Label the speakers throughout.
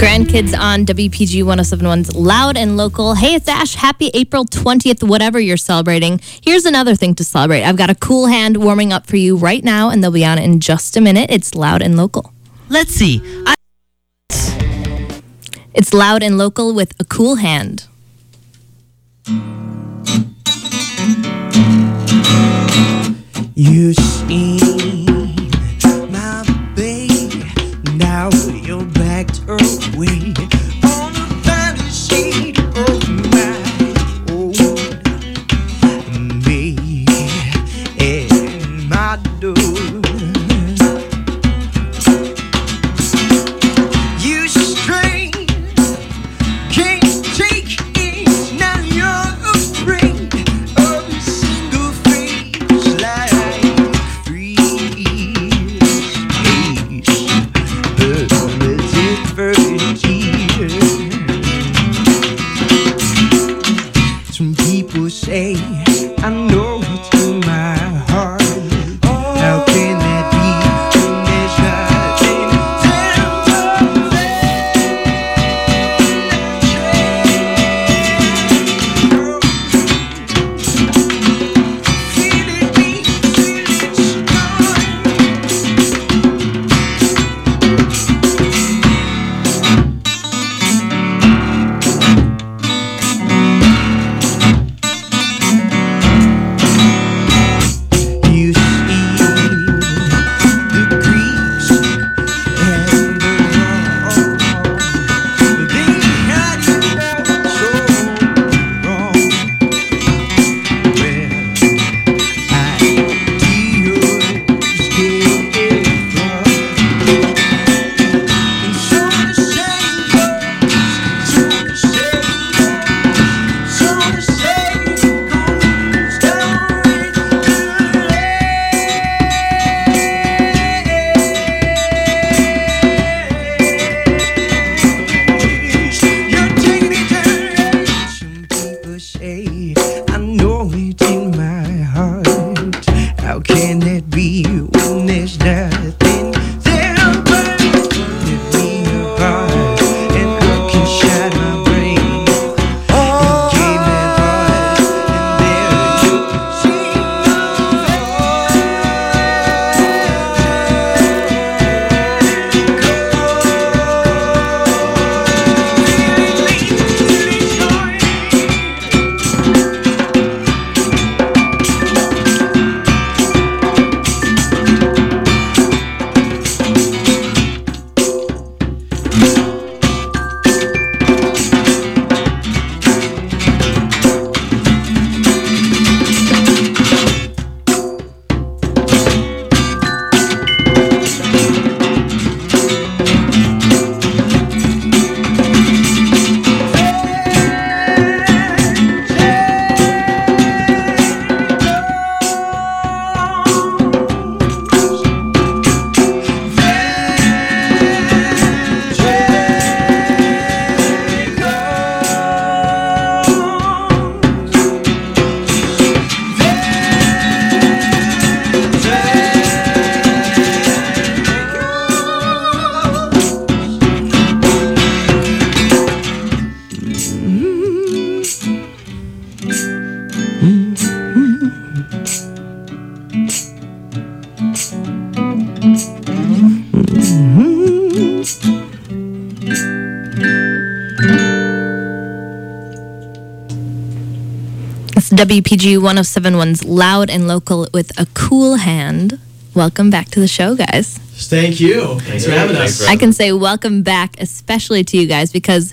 Speaker 1: Grandkids on WPGU 1071's Loud and Local. Hey, it's Ash. Happy April 20th, whatever you're celebrating. Here's another thing to celebrate. I've got a cool hand warming up for you right now, and they'll be on it in just a minute. It's Loud and Local.
Speaker 2: Let's see. I-
Speaker 1: It's Loud and Local with a cool hand.
Speaker 2: You see
Speaker 1: WPGU 1071's Loud and Local with a cool hand. Welcome back to the show, guys.
Speaker 3: Thank you. Thanks for having us.
Speaker 1: I can say welcome back, especially to you guys, because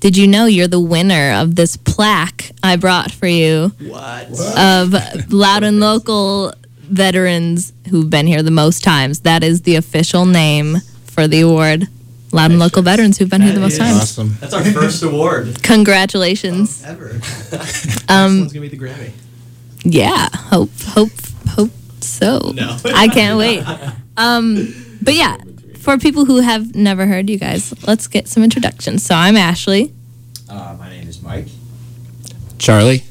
Speaker 1: did you know you're the winner of this plaque I brought for you
Speaker 3: What?
Speaker 1: of Loud and Local veterans who've been here the most times? That is the official name for the award. Loud and Local veterans who've been here the most
Speaker 3: is
Speaker 1: times.
Speaker 4: Awesome.
Speaker 3: That's our first award
Speaker 1: Congratulations.
Speaker 3: ever. this
Speaker 1: Um,
Speaker 3: one's gonna be the Grammy.
Speaker 1: Yeah, hope, hope, hope so.
Speaker 3: No.
Speaker 1: I can't wait. Um, but yeah, for people who have never heard you guys, let's get some introductions. So I'm Ashley.
Speaker 5: Uh, my name is Mike.
Speaker 4: Charlie.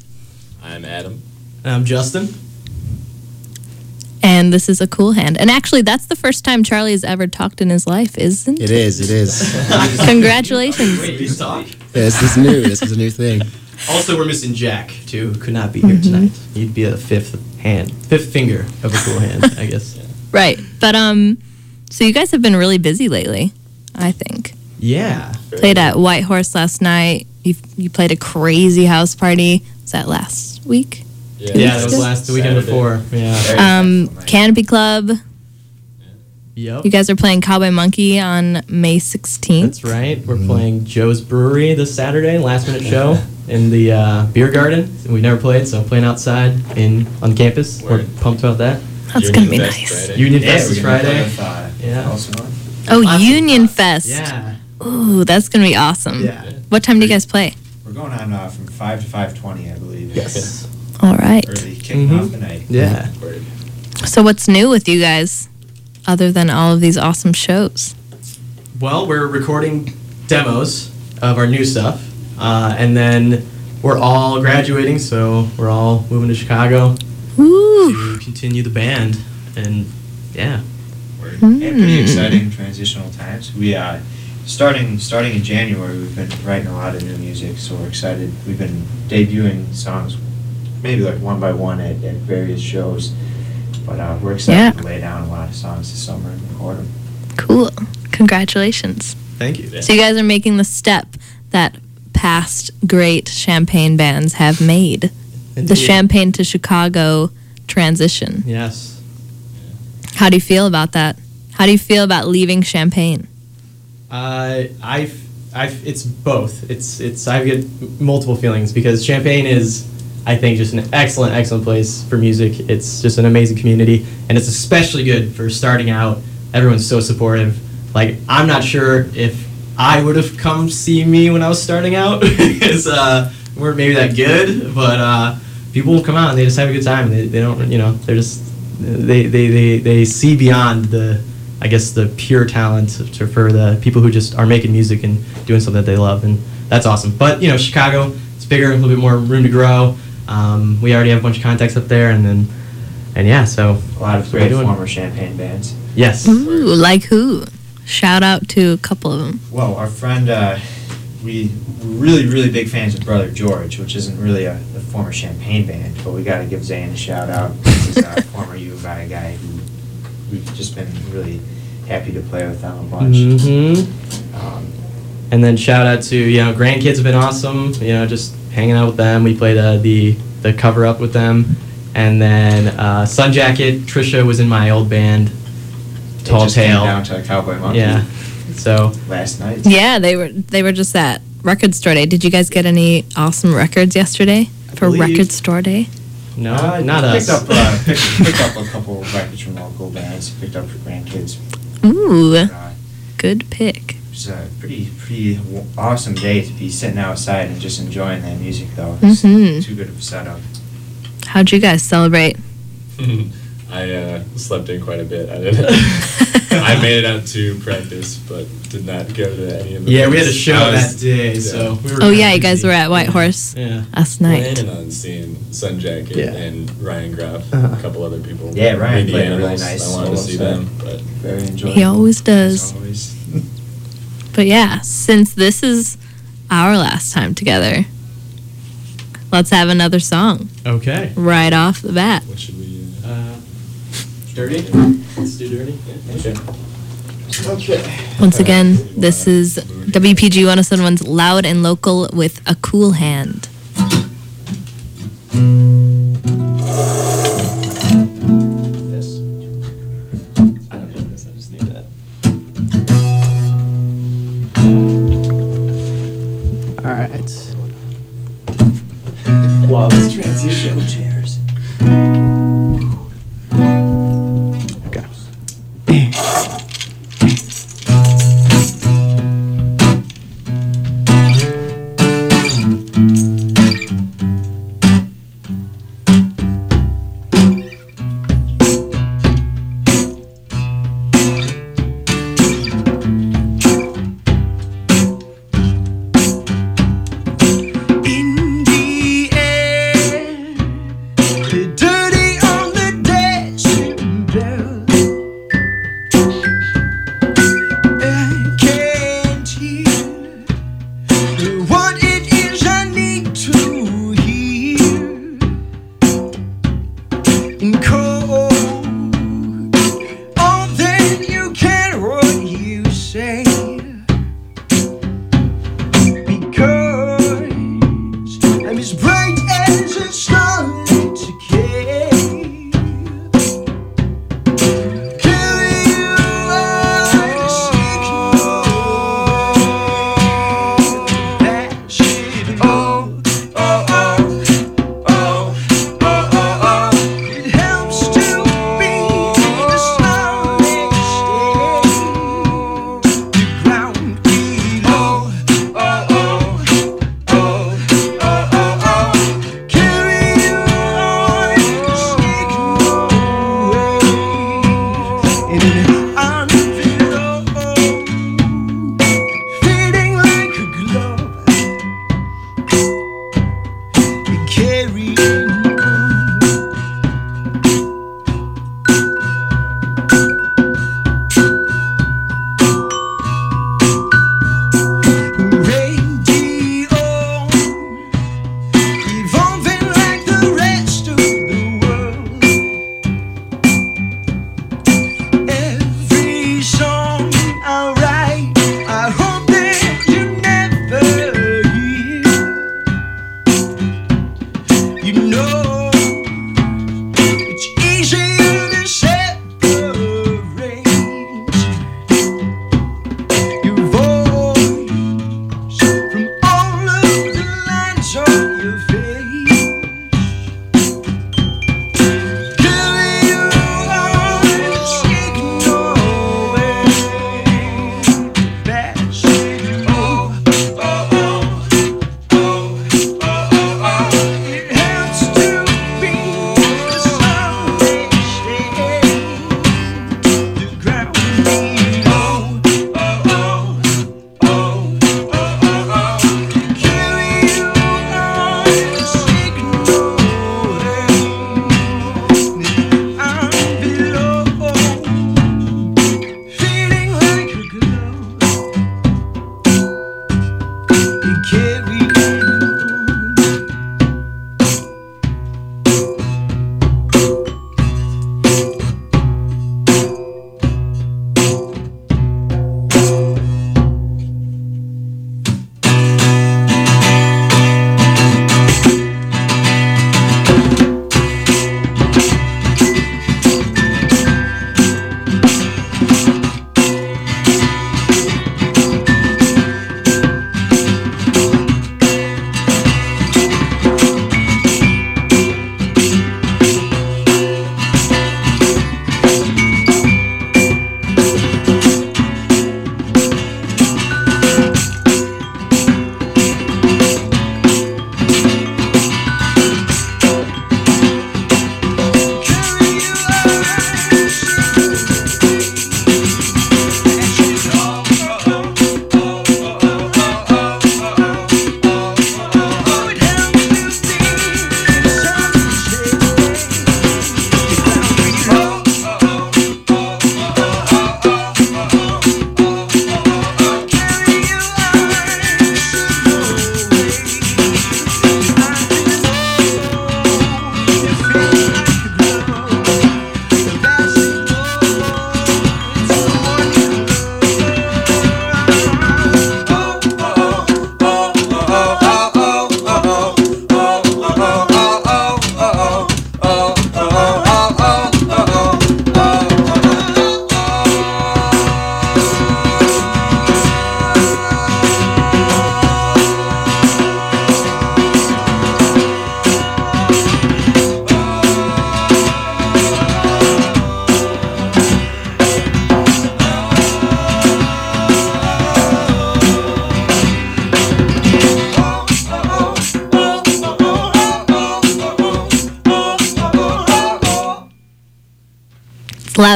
Speaker 6: I'm Adam.
Speaker 3: And I'm Justin.
Speaker 1: And and this is a cool hand. And actually, that's the first time Charlie has ever talked in his life, isn't
Speaker 4: it? It is. It is.
Speaker 1: Congratulations.
Speaker 3: Wait, you talk?
Speaker 4: this is new. This is a new thing.
Speaker 3: Also, we're missing Jack, too, who could not be here tonight. He'd be a fifth hand, fifth finger of a cool hand, I guess.
Speaker 1: Right. But um so you guys have been really busy lately, I think.
Speaker 3: Yeah.
Speaker 1: Played at White Horse last night. You you played a crazy house party. Was that last week?
Speaker 3: Yeah, that was last the weekend before. Yeah.
Speaker 1: Um. Canopy Club.
Speaker 3: Yep.
Speaker 1: You guys are playing Cowboy Monkey on May 16th.
Speaker 3: That's right. We're playing Joe's Brewery this Saturday, last minute show in the uh, beer garden. We've never played, so I'm playing outside in on campus.
Speaker 6: Word.
Speaker 3: We're pumped about that.
Speaker 1: That's
Speaker 6: Union
Speaker 1: gonna be
Speaker 6: Fest
Speaker 1: nice.
Speaker 6: Friday.
Speaker 3: Union
Speaker 5: Yeah,
Speaker 3: Fest is Friday. Yeah.
Speaker 5: also on.
Speaker 1: Oh,
Speaker 3: Awesome.
Speaker 1: Union Fest.
Speaker 3: Yeah.
Speaker 1: Ooh, that's gonna be awesome.
Speaker 3: Yeah.
Speaker 1: What time do you guys play?
Speaker 5: We're going on uh, from five to five twenty, I believe.
Speaker 3: Yes.
Speaker 1: All right.
Speaker 5: Early kicking
Speaker 3: Mhm.
Speaker 5: off the night.
Speaker 3: Yeah.
Speaker 1: So what's new with you guys, other than all of these awesome shows?
Speaker 3: Well, we're recording demos of our new stuff, uh, and then we're all graduating, so we're all moving to Chicago
Speaker 1: Ooh.
Speaker 3: to continue the band. And yeah.
Speaker 5: Word.
Speaker 1: Hmm.
Speaker 5: Yeah, pretty exciting transitional times. We uh, starting starting in January, we've been writing a lot of new music, so we're excited. We've been debuting songs, maybe like one by one at, at various shows, but uh, we're excited
Speaker 1: Yeah.
Speaker 5: to lay down a lot of songs this summer and record them.
Speaker 1: Cool. Congratulations.
Speaker 3: Thank you.
Speaker 6: Yeah.
Speaker 1: So you guys are making the step that past great Champaign bands have made. The Champaign to Chicago transition.
Speaker 3: Yes.
Speaker 1: How do you feel about that? How do you feel about leaving Champaign?
Speaker 3: Uh, I, I, it's both. It's, it's. I get multiple feelings because Champaign is, I think, just an excellent, excellent place for music. It's just an amazing community, and it's especially good for starting out. Everyone's so supportive. Like, I'm not sure if I would have come see me when I was starting out because uh, we weren't maybe that good, but uh, people will come out and they just have a good time. They, they don't, you know, they're just they, they, they, they see beyond the I guess the pure talent to, for the people who just are making music and doing something that they love, and that's awesome. But you know, Chicago, it's bigger, a little bit more room to grow. Um, we already have a bunch of contacts up there, and then and yeah, so
Speaker 5: A lot of
Speaker 3: that's what we're
Speaker 5: great former Champaign bands.
Speaker 3: Yes,
Speaker 1: Ooh, like who? Shout out to a couple of them.
Speaker 5: Well, our friend, uh, we we're really, really big fans of Brother George, which isn't really a, a former Champaign band, but we got to give Zane a shout out. He's a former U of I guy who we've just been really happy to play with them a bunch.
Speaker 3: hmm
Speaker 5: Um,
Speaker 3: And then shout out to you know grandkids have been awesome. You know, just hanging out with them. We played uh, the the cover up with them, and then uh, Sun Jacket. Trisha was in my old band.
Speaker 5: they
Speaker 3: Tall
Speaker 5: just came down to Cowboy Monkey
Speaker 3: Yeah. So
Speaker 5: last night.
Speaker 1: Yeah, they were they were just at record store day. Did you guys get any awesome records yesterday for
Speaker 3: believe-
Speaker 1: record store day?
Speaker 3: no,
Speaker 5: Uh,
Speaker 3: not
Speaker 5: picked
Speaker 3: us.
Speaker 5: Up, uh, picked, picked up a couple of records from local bands. Picked up for grandkids.
Speaker 1: Ooh,
Speaker 5: Uh,
Speaker 1: good pick.
Speaker 5: It was a pretty, pretty awesome day to be sitting outside and just enjoying that music, though. It's
Speaker 1: Mhm.
Speaker 5: too good of a setup.
Speaker 1: How'd you guys celebrate?
Speaker 6: I uh, slept in quite a bit. I didn't. I made it out to practice, but did not go to any of the.
Speaker 3: Yeah, we had a show
Speaker 6: was-
Speaker 3: that day,
Speaker 6: yeah.
Speaker 3: so we were.
Speaker 1: Oh yeah, you guys were at White Horse
Speaker 3: Yeah.
Speaker 1: last night.
Speaker 6: planning on seeing Sun Jacket
Speaker 3: Yeah.
Speaker 6: and Ryan Graff,
Speaker 3: Uh-huh.
Speaker 6: a couple other people.
Speaker 5: Yeah, Ryan
Speaker 6: Maybe
Speaker 5: played really nice
Speaker 6: I wanted to see them, but
Speaker 5: Very enjoyable.
Speaker 1: He always
Speaker 5: as
Speaker 1: does.
Speaker 5: always.
Speaker 1: But yeah, since this is our last time together, let's have another song
Speaker 3: Okay.
Speaker 1: right off the bat.
Speaker 6: what should we? Uh,
Speaker 3: Uh, dirty. Let's do dirty.
Speaker 6: okay.
Speaker 5: Okay.
Speaker 1: Once again, this is WPGU 1071's Loud and Local with a cool hand.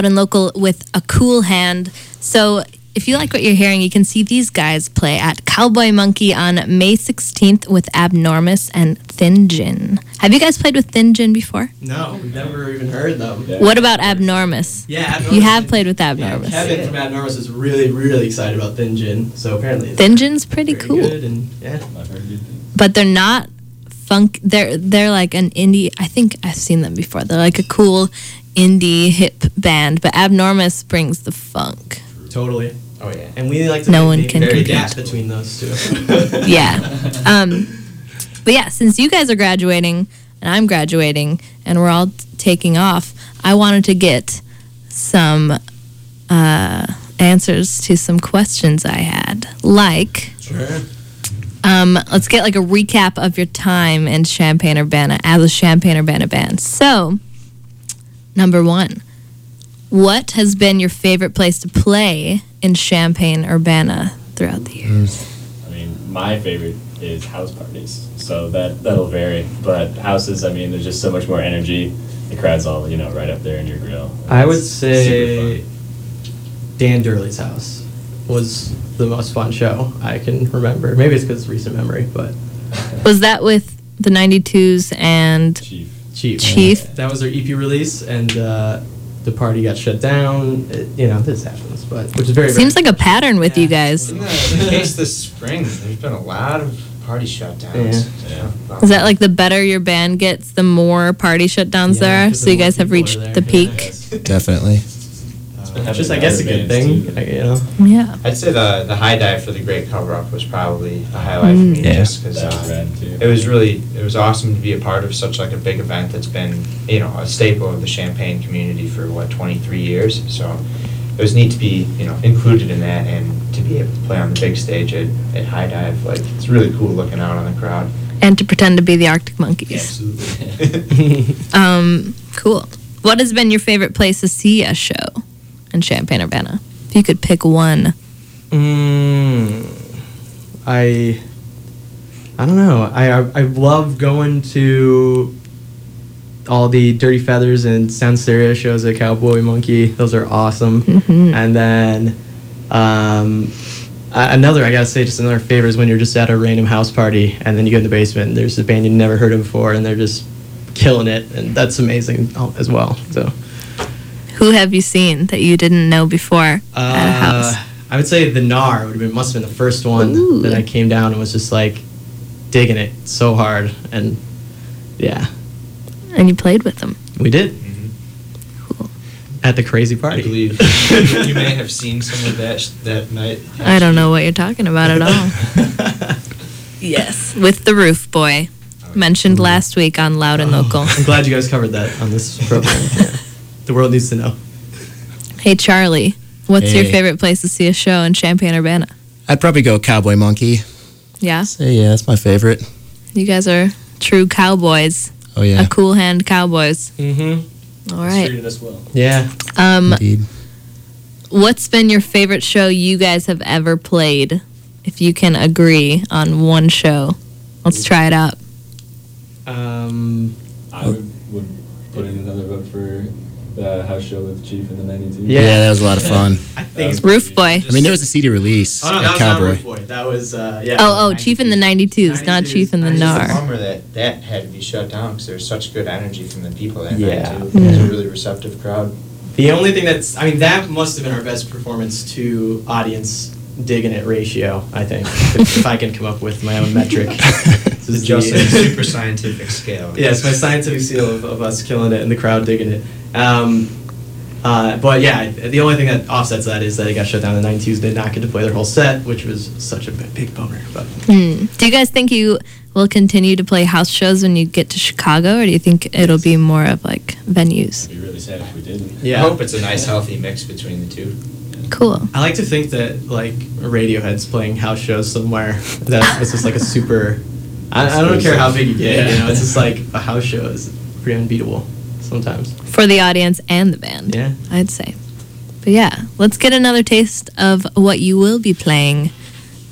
Speaker 1: And local with a cool hand. So if you like what you're hearing, you can see these guys play at Cowboy Monkey on May 16th with Abnormus and Thin Gin. Have you guys played with Thin Gin before?
Speaker 3: No, we've never even heard them.
Speaker 6: Yeah.
Speaker 1: What about Abnormus?
Speaker 3: Yeah, Abnormus-
Speaker 1: You have played with
Speaker 3: Yeah,
Speaker 1: Abnormus.
Speaker 3: Kevin from Abnormus is really, really excited about Thin Gin. So apparently,
Speaker 1: Thin Gin's pretty
Speaker 3: very
Speaker 1: cool.
Speaker 3: And yeah,
Speaker 6: I've heard good things.
Speaker 1: but they're not funk they're they're like an indie i think i've seen them before they're like a cool indie hip band but abnormus brings the funk
Speaker 3: totally.
Speaker 5: Oh yeah.
Speaker 3: And we like to
Speaker 1: No one can
Speaker 3: very gap between those two.
Speaker 1: yeah um but yeah since you guys are graduating and i'm graduating and we're all t- taking off i wanted to get some uh answers to some questions i had like
Speaker 3: Sure.
Speaker 1: Um, let's get like a recap of your time in Champaign Urbana as a Champaign Urbana band. So, number one, what has been your favorite place to play in Champaign Urbana throughout the years?
Speaker 6: I mean, my favorite is house parties, so that that'll vary. But houses, I mean, there's just so much more energy. The crowd's all you know right up there in your grill.
Speaker 3: I would say Dan Durley's house was the most fun show I can remember. Maybe it's because it's recent memory, but.
Speaker 1: Was that with the 92s and
Speaker 6: Chief.
Speaker 3: Chief.
Speaker 1: Chief?
Speaker 3: That was their EP release, and uh, the party got shut down. It- you know, this happens, but which is very
Speaker 1: seems
Speaker 3: very-
Speaker 1: like a pattern with you
Speaker 3: Yeah.
Speaker 1: guys?
Speaker 5: In the, the case this spring, there's been a lot of party shutdowns.
Speaker 6: Yeah.
Speaker 1: Is that like the better your band gets, the more party shutdowns
Speaker 3: Yeah,
Speaker 1: there are?
Speaker 3: 'cause
Speaker 1: So
Speaker 3: the
Speaker 1: you guys have reached the peak?
Speaker 6: Yes.
Speaker 4: Definitely.
Speaker 6: Been
Speaker 3: It's just, I guess, a good thing.
Speaker 6: bands,
Speaker 3: I-
Speaker 6: uh,
Speaker 3: You know.
Speaker 1: Yeah.
Speaker 5: I'd say the the high dive for the great cover up was probably a highlight for mm. me,
Speaker 4: Yeah.
Speaker 5: just because
Speaker 6: That was uh, rad, too.
Speaker 5: it was really it was awesome to be a part of such like a big event that's been you know a staple of the Champaign community for what 23 years. So it was neat to be you know included in that and to be able to play on the big stage at, at High Dive. Like it's really cool looking out on the crowd.
Speaker 1: And to pretend to be the Arctic Monkeys.
Speaker 5: Absolutely.
Speaker 1: Um, cool. What has been your favorite place to see a show in Champaign Urbana? If you could pick one.
Speaker 3: Mm, I I don't know. I, I I love going to all the Dirty Feathers and Sound Stereo shows at Cowboy Monkey. Those are awesome.
Speaker 1: Mhm.
Speaker 3: And then um, another I gotta say, just another favorite is when you're just at a random house party and then you go in the basement and there's a band you've never heard of before and they're just killing it and that's amazing as well. So.
Speaker 1: Who have you seen that you didn't know before at a
Speaker 3: Uh,
Speaker 1: house?
Speaker 3: I would say the Nar would have been must have been the first one
Speaker 1: Ooh.
Speaker 3: that I came down and was just like digging it so hard and yeah,
Speaker 1: And you played with them.
Speaker 3: we did
Speaker 5: Mhm.
Speaker 1: Cool.
Speaker 3: at the crazy party.
Speaker 5: I believe you may have seen some of that sh- that night.
Speaker 1: I don't know what you're talking about at all. yes, with the Roof Boy, mentioned last week on Loud and Local.
Speaker 3: I'm glad you guys covered that on this program. Yeah. The world needs to know.
Speaker 1: Hey Charlie, what's your favorite place to see a show in Champaign Urbana?
Speaker 4: I'd probably go Cowboy Monkey.
Speaker 1: Yeah,
Speaker 4: So yeah, that's my favorite.
Speaker 1: you guys are true cowboys,
Speaker 4: Oh yeah,
Speaker 1: a cool hand cowboys.
Speaker 3: Mm-hmm.
Speaker 1: All right.
Speaker 6: Treated us well.
Speaker 3: Yeah.
Speaker 1: Um,
Speaker 4: indeed.
Speaker 1: what's been your favorite show you guys have ever played? If you can agree on one show, let's try it out.
Speaker 3: Um,
Speaker 6: I would, would put in another vote for the house show with Chief in the '92.
Speaker 3: Yeah.
Speaker 4: Yeah. that was a lot of fun.
Speaker 3: I think. it's-
Speaker 1: Roof Boy.
Speaker 4: I mean, there was a CD release
Speaker 3: Oh no,
Speaker 4: at
Speaker 3: that was not
Speaker 4: Cowboy.
Speaker 3: Roof Boy. That was uh, yeah.
Speaker 1: Oh, oh, Chief in the 92s, not Chief in the NAR.
Speaker 5: It's just a bummer that that had to be shut down because there's such good energy from the people that
Speaker 3: Yeah.
Speaker 5: night too. It was
Speaker 1: Mm.
Speaker 5: a really receptive crowd.
Speaker 3: The only thing that's, I mean, that must have been our best performance to audience digging it ratio. I think, if, if I can come up with my own metric. This
Speaker 5: The
Speaker 3: is
Speaker 5: Justin
Speaker 3: the-
Speaker 5: super scientific scale.
Speaker 3: Yeah, it's my scientific seal of, of us killing it and the crowd digging it. Um, uh, but yeah, the only thing that offsets that is that it got shut down in the 92s. They did not get to play their whole set, which was such a big, big bummer. But
Speaker 1: Hmm. Do you guys think you will continue to play house shows when you get to Chicago, or do you think it'll be more of like venues?
Speaker 6: It'd be really sad if we didn't.
Speaker 5: Yeah, I hope it's a nice healthy mix between the two.
Speaker 1: Cool.
Speaker 3: I like to think that like Radiohead's playing house shows somewhere. That it's just like a super. I, I don't care how big you get. Yeah. You know, it's just like a house show is pretty unbeatable sometimes
Speaker 1: for the audience and the band.
Speaker 3: Yeah,
Speaker 1: I'd say. But yeah, let's get another taste of what you will be playing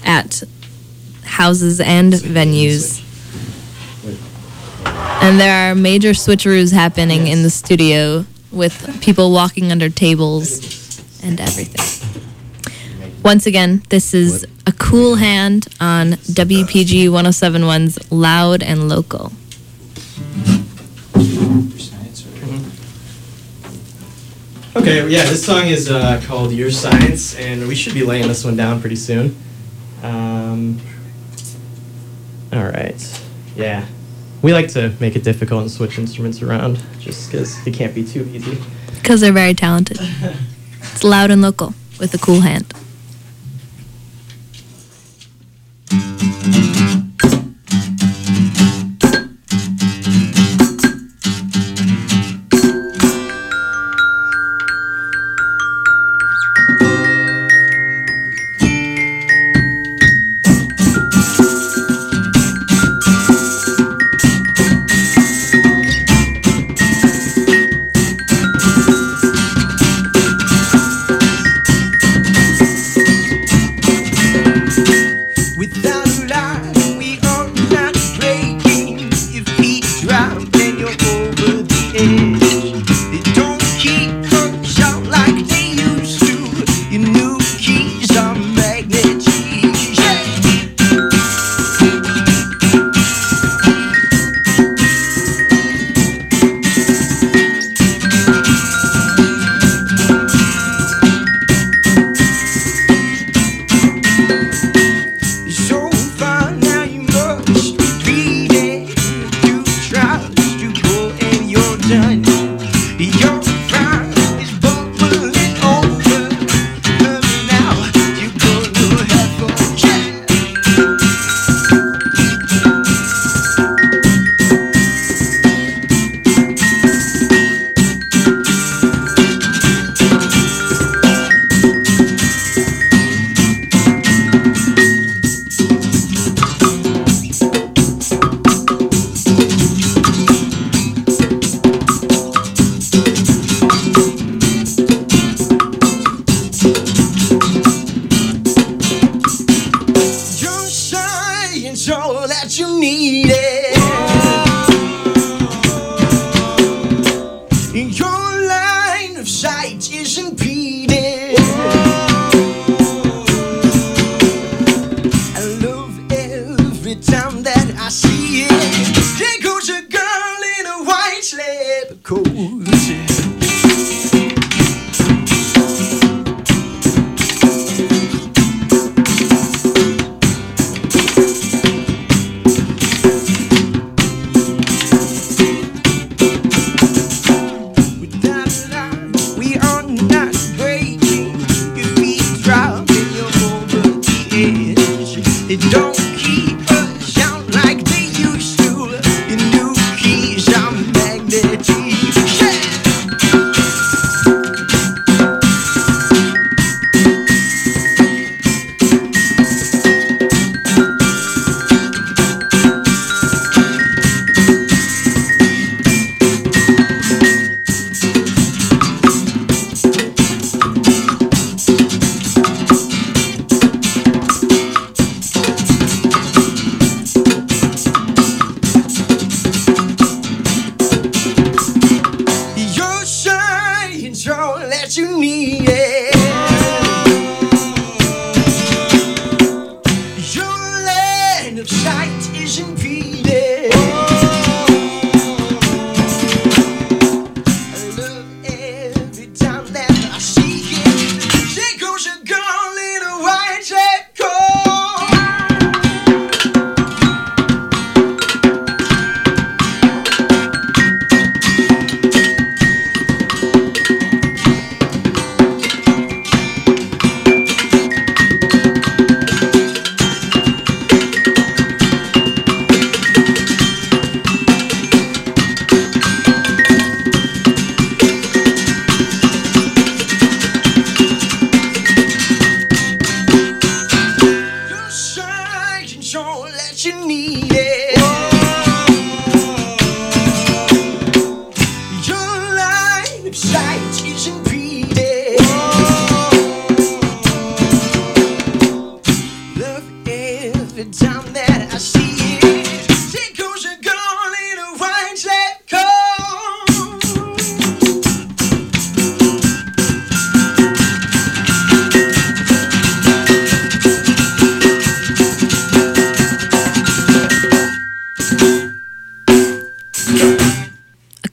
Speaker 1: at houses and venues. And there are major switcheroos happening yes. in the studio
Speaker 2: with people walking under tables and everything. Once again, this is what? a cool hand on WPGU 1071's Loud and Local.
Speaker 5: Mm-hmm.
Speaker 3: Okay, yeah, this song is uh, called Your Science, and we should be laying this one down pretty soon. Um, all right, yeah. We like to make it difficult and switch instruments around just because it can't be too easy.
Speaker 2: Because they're very talented. it's loud and local with a cool hand.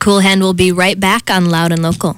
Speaker 2: Cool Hand will be right back on Loud and Local.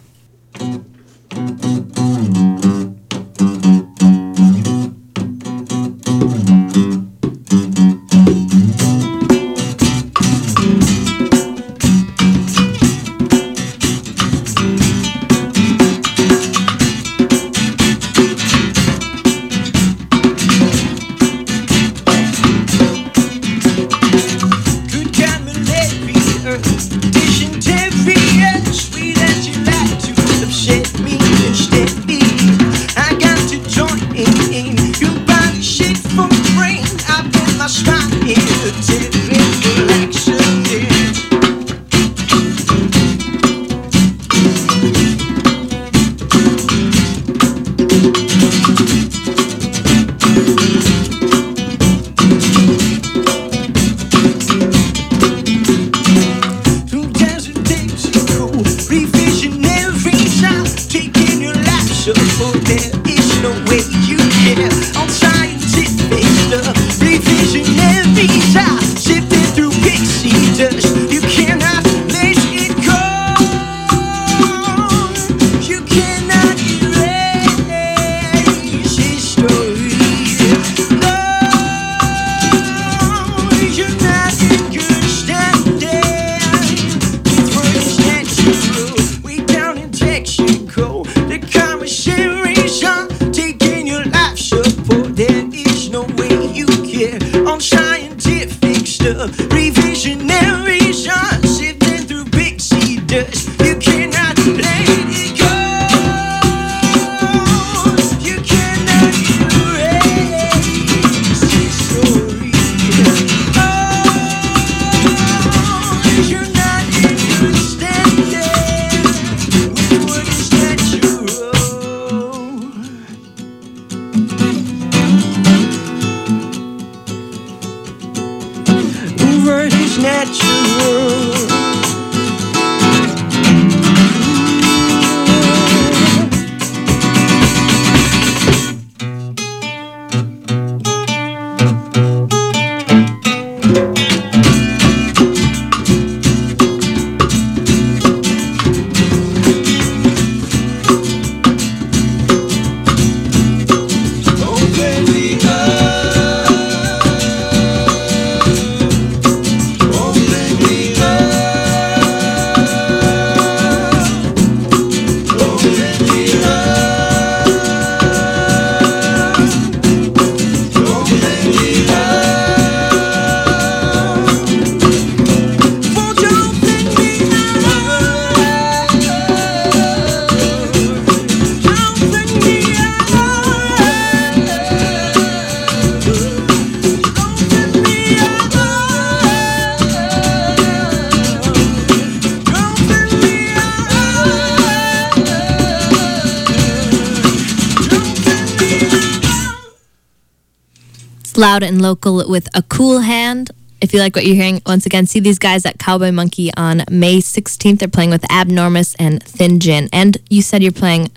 Speaker 2: Loud and local with a cool hand. If you like what you're hearing, once again, see these guys at Cowboy Monkey on May 16th. They're playing with Abnormous and Thin Gin. And you said you're playing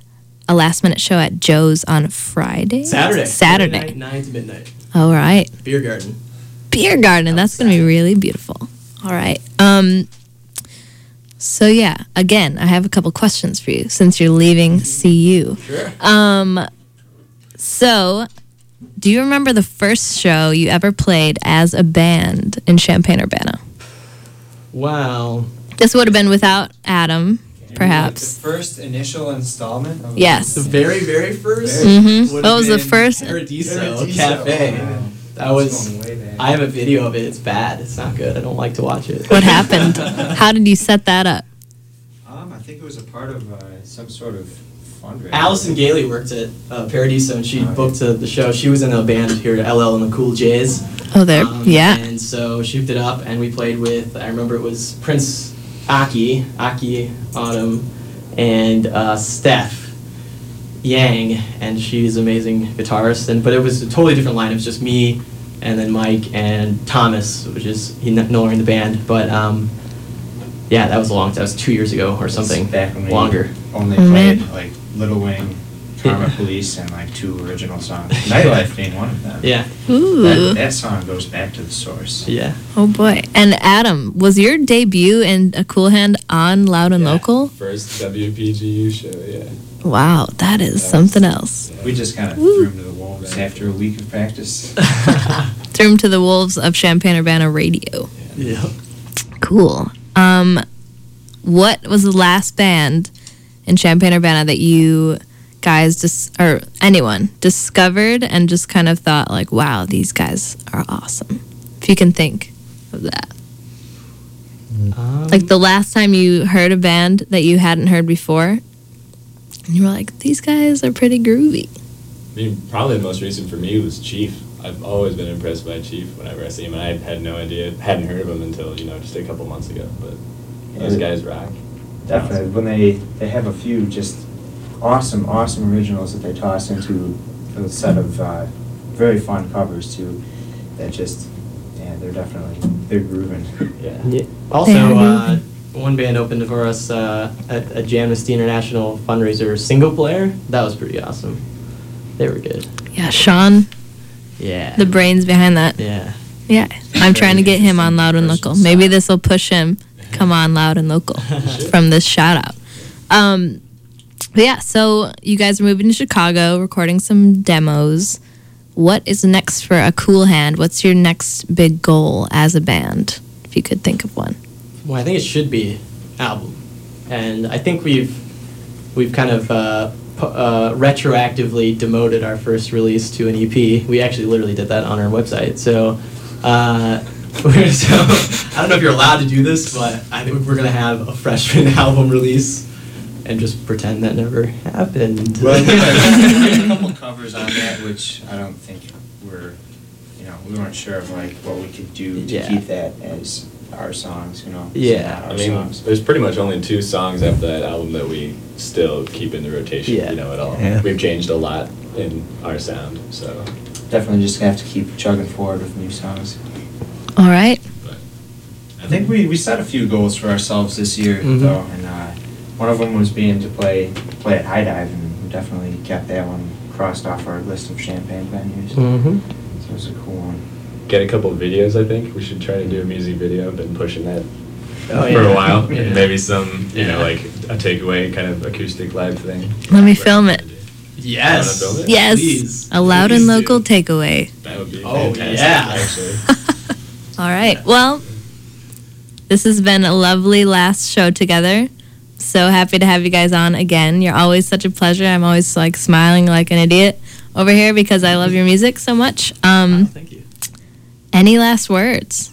Speaker 2: a last minute show at Joe's on Friday?
Speaker 3: Saturday.
Speaker 2: Saturday.
Speaker 3: Night, nine to midnight.
Speaker 2: All right.
Speaker 3: Beer garden.
Speaker 2: Beer garden. That's going to be really beautiful. All right. Um, so, yeah, again, I have a couple questions for you since you're leaving CU.
Speaker 3: Sure.
Speaker 2: Um, so, do you remember the first show you ever played as a band in Champaign Urbana?
Speaker 3: Wow.
Speaker 2: This would have been without Adam, perhaps.
Speaker 5: The first initial installment of
Speaker 2: Yes.
Speaker 3: The very, very first.
Speaker 2: Mm-hmm.
Speaker 3: would
Speaker 2: What was the first-
Speaker 3: Paradiso,
Speaker 5: Paradiso.
Speaker 3: Cafe.
Speaker 5: Wow.
Speaker 3: That was.
Speaker 5: going way back.
Speaker 3: I have a video of it. It's bad. It's not good. I don't like to watch it.
Speaker 2: What happened? How did you set that up?
Speaker 5: Um, I think it was a part of uh, some sort of fundraiser.
Speaker 3: Allison Gailey worked at uh, Paradiso and she
Speaker 5: Oh,
Speaker 3: booked uh, the show. She was in a band here, at LL and the Cool Jays.
Speaker 2: Oh, there.
Speaker 3: Um,
Speaker 2: yeah.
Speaker 3: And so she hooked it up, and we played with. I remember it was Prince Aki, Aki Autumn, and uh, Steph Yang, and she's an amazing guitarist. And but it was a totally different line. It was just me, and then Mike and Thomas, which is he no longer in the band. But um, yeah, that was a long. That was two years ago or something.
Speaker 5: Back when we
Speaker 3: longer.
Speaker 5: only
Speaker 2: Oh,
Speaker 5: played
Speaker 2: man.
Speaker 5: like Little Wing, Karma Police and like two original songs. Nightlife being one of them.
Speaker 3: Yeah.
Speaker 1: Ooh.
Speaker 5: That, that song goes back to the source.
Speaker 3: Yeah.
Speaker 1: Oh boy. And Adam, was your debut in a cool hand on Loud and
Speaker 6: Yeah,
Speaker 1: Local?
Speaker 6: First WPGU show, yeah.
Speaker 1: Wow, that is
Speaker 6: That was-
Speaker 1: something else.
Speaker 5: We just kind of threw him to the wolves after a week of practice.
Speaker 1: Threw him to the wolves of Champaign Urbana Radio.
Speaker 3: Yeah.
Speaker 1: Cool. Um, what was the last band in Champaign Urbana that you guys dis- or anyone discovered and just kind of thought like, wow, these guys are awesome? If you can think of that.
Speaker 3: Um,
Speaker 1: Like the last time you heard a band that you hadn't heard before, and you were like, these guys are pretty groovy.
Speaker 6: I mean, probably the most recent for me was Chief. I've always been impressed by Chief whenever I see him. and I had no idea, hadn't heard of him until, you know, just a couple months ago. But those guys rock.
Speaker 5: Definitely. When they, they have a few just awesome, awesome originals that they toss into a set of uh, very fun covers too. That just, yeah, they're definitely, they're grooving.
Speaker 6: Yeah.
Speaker 3: Yeah. Also, uh, one band opened for us uh, at a Jamnesty International fundraiser single player. That was pretty awesome. They were good.
Speaker 1: Yeah, Sean,
Speaker 3: Yeah.
Speaker 1: the brains behind that.
Speaker 3: Yeah.
Speaker 1: Yeah, I'm trying to get him on Loud and Local. Maybe this will push him. Come on, Loud and Local from this shout out. Um, but yeah, so you guys are moving to Chicago, recording some demos. What is next for a cool hand? What's your next big goal as a band, if you could think of one?
Speaker 3: Well, I think it should be album, and I think we've we've kind of uh, uh, retroactively demoted our first release to an EP. We actually literally did that on our website. So, uh, so I don't know if you're allowed to do this, but I think we're gonna have a freshman album release and just pretend that never happened.
Speaker 5: Well, we had a couple covers on that, which I don't think were, you know, we weren't sure of like what we could do to
Speaker 3: Yeah.
Speaker 5: keep that as our songs, you know. so
Speaker 3: Yeah,
Speaker 5: not
Speaker 6: I
Speaker 5: our
Speaker 6: mean,
Speaker 5: songs.
Speaker 6: there's pretty much only two songs after that album that we still keep in the rotation,
Speaker 3: Yeah.
Speaker 6: you know, at all.
Speaker 4: Yeah.
Speaker 6: We've changed a lot in our sound, so.
Speaker 5: definitely just gonna have to keep chugging forward with new songs.
Speaker 1: All right.
Speaker 6: But
Speaker 5: I think we, we set a few goals for ourselves this year,
Speaker 3: Mhm.
Speaker 5: though, and uh, one of them was being to play play at High Dive, and we definitely kept that one crossed off our list of Champaign venues.
Speaker 3: hmm
Speaker 5: So it was a cool one.
Speaker 6: Get a couple of videos, I think. We should try to do a music video. I've been pushing that
Speaker 3: Oh,
Speaker 6: for
Speaker 3: yeah.
Speaker 6: a while.
Speaker 3: Yeah.
Speaker 6: Maybe some, you know, like a takeaway kind of acoustic live thing.
Speaker 1: Let me film it.
Speaker 3: Yes.
Speaker 6: Wanna it?
Speaker 1: Yes,
Speaker 3: Please.
Speaker 1: a loud and local
Speaker 3: do.
Speaker 1: takeaway.
Speaker 6: That would be
Speaker 3: Oh,
Speaker 6: fantastic,
Speaker 3: yeah.
Speaker 6: actually.
Speaker 1: All right. Well, this has been a lovely last show together. So happy to have you guys on again. You're always such a pleasure. I'm always like smiling like an idiot over here because I love your music so much.
Speaker 3: Oh,
Speaker 1: Um,
Speaker 3: thank you.
Speaker 1: any last words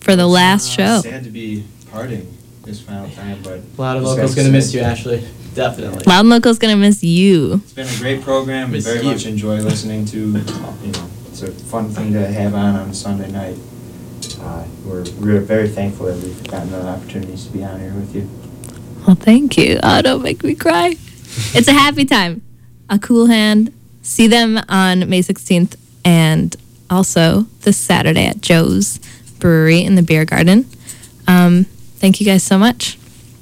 Speaker 1: for the last
Speaker 5: Uh,
Speaker 1: show?
Speaker 5: Sad to be parting this final time, but
Speaker 3: Loud and
Speaker 5: just
Speaker 3: Local's gonna miss you, Ashley. Definitely.
Speaker 1: Loud and Local's gonna miss you.
Speaker 5: It's been a great program.
Speaker 3: Miss
Speaker 5: Very
Speaker 3: you.
Speaker 5: much enjoy listening to. You know, it's a fun thing to have on on Sunday night. Uh, we're we're very thankful that we've gotten the opportunities to be on here with you.
Speaker 1: Well, thank you. Oh, don't make me cry. It's a happy time. A cool hand. See them on May 16th and also this Saturday at Joe's Brewery in the Beer Garden. Um, thank you guys so much.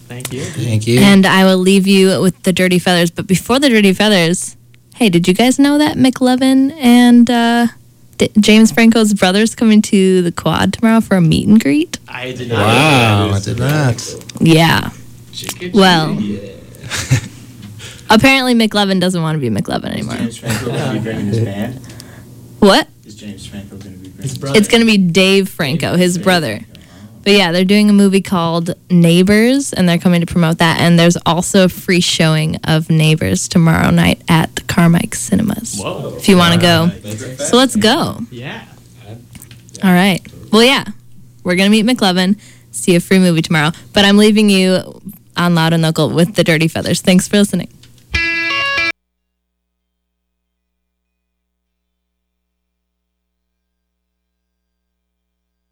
Speaker 3: Thank you.
Speaker 4: Thank you.
Speaker 1: And I will leave you with the Dirty Feathers. But before the Dirty Feathers, hey, did you guys know that McLovin and uh, D- James Franco's brother's coming to the quad tomorrow for a meet and greet?
Speaker 3: I did not.
Speaker 4: Wow, I did
Speaker 6: really
Speaker 4: not.
Speaker 6: cool.
Speaker 1: Yeah. Well,
Speaker 6: Yeah.
Speaker 1: apparently McLovin doesn't want to be McLovin
Speaker 5: Is
Speaker 1: anymore.
Speaker 5: James Franco going to be bringing his band?
Speaker 1: What?
Speaker 5: Is James Franco going to be bringing
Speaker 3: His brother.
Speaker 1: It's going to be Dave Franco, his brother. But yeah, they're doing a movie called Neighbors, and they're coming to promote that. And there's also a free showing of Neighbors tomorrow night at the Carmike Cinemas.
Speaker 3: Whoa.
Speaker 1: If you want to go. So let's go.
Speaker 3: Yeah.
Speaker 1: All right. Well, yeah, we're going to meet McLovin, see a free movie tomorrow. But I'm leaving you on Loud and Local with the Dirty Feathers. Thanks for listening.